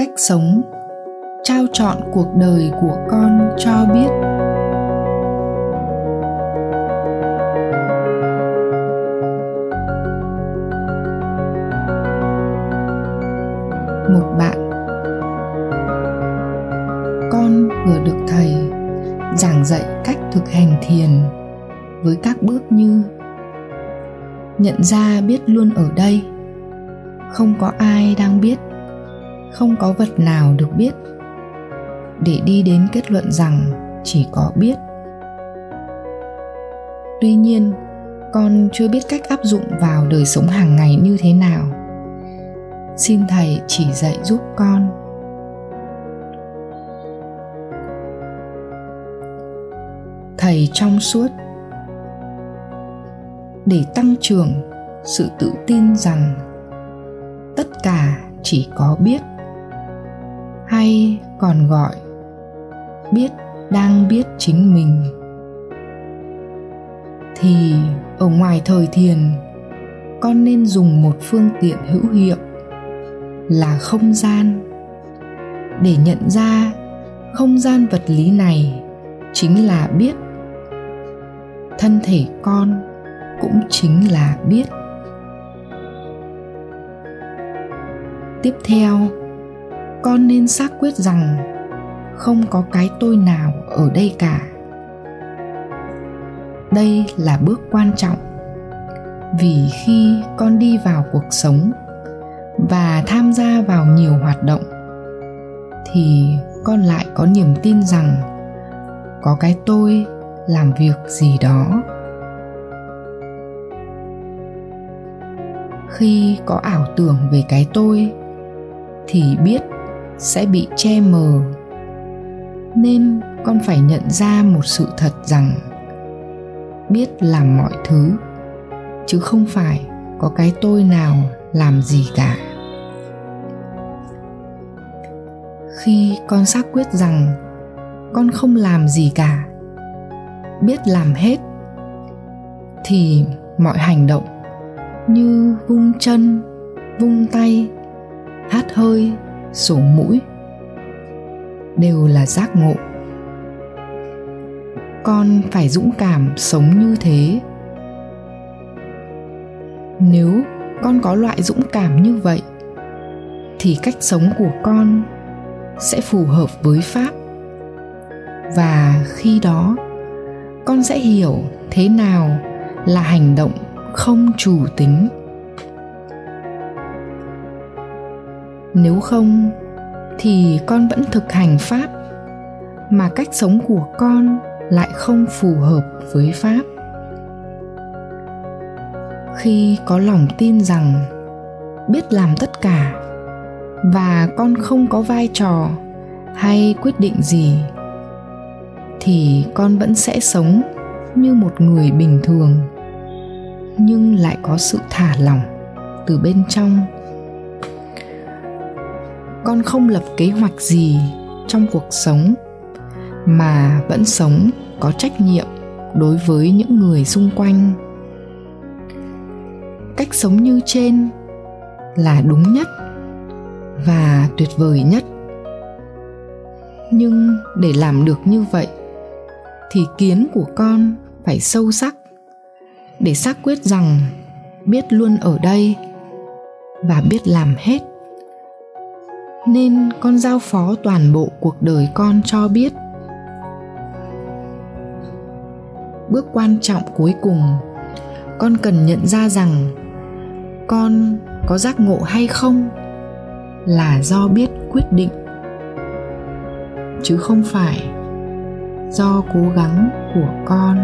cách sống, trao chọn cuộc đời của con cho biết. Một bạn, con vừa được thầy giảng dạy cách thực hành thiền với các bước như nhận ra biết luôn ở đây, không có ai đang biết không có vật nào được biết. Để đi đến kết luận rằng chỉ có biết. Tuy nhiên, con chưa biết cách áp dụng vào đời sống hàng ngày như thế nào. Xin thầy chỉ dạy giúp con. Thầy trong suốt. Để tăng trưởng, sự tự tin rằng tất cả chỉ có biết hay còn gọi biết đang biết chính mình. Thì ở ngoài thời thiền, con nên dùng một phương tiện hữu hiệu là không gian. Để nhận ra không gian vật lý này chính là biết, thân thể con cũng chính là biết. Tiếp theo con nên xác quyết rằng không có cái tôi nào ở đây cả. Đây là bước quan trọng, vì khi con đi vào cuộc sống và tham gia vào nhiều hoạt động, thì con lại có niềm tin rằng có cái tôi làm việc gì đó. Khi có ảo tưởng về cái tôi, thì biết sẽ bị che mờ. Nên con phải nhận ra một sự thật rằng, biết làm mọi thứ, chứ không phải có cái tôi nào làm gì cả. Khi con xác quyết rằng con không làm gì cả, biết làm hết, thì mọi hành động như vung chân, vung tay, hát hơi sổ mũi, đều là giác ngộ. Con phải dũng cảm sống như thế. Nếu con có loại dũng cảm như vậy, thì cách sống của con sẽ phù hợp với pháp. Và khi đó, con sẽ hiểu thế nào là hành động không chủ tính. Nếu không, thì con vẫn thực hành pháp. Mà cách sống của con lại không phù hợp với pháp. Khi có lòng tin rằng biết làm tất cả và con không có vai trò hay quyết định gì, thì con vẫn sẽ sống như một người bình thường, nhưng lại có sự thả lỏng từ bên trong con không lập kế hoạch gì trong cuộc sống, mà vẫn sống có trách nhiệm đối với những người xung quanh. Cách sống như trên là đúng nhất và tuyệt vời nhất. Nhưng để làm được như vậy thì kiến của con phải sâu sắc để xác quyết rằng biết luôn ở đây và biết làm hết nên con giao phó toàn bộ cuộc đời con cho biết. Bước quan trọng cuối cùng, con cần nhận ra rằng con có giác ngộ hay không là do biết quyết định, chứ không phải do cố gắng của con.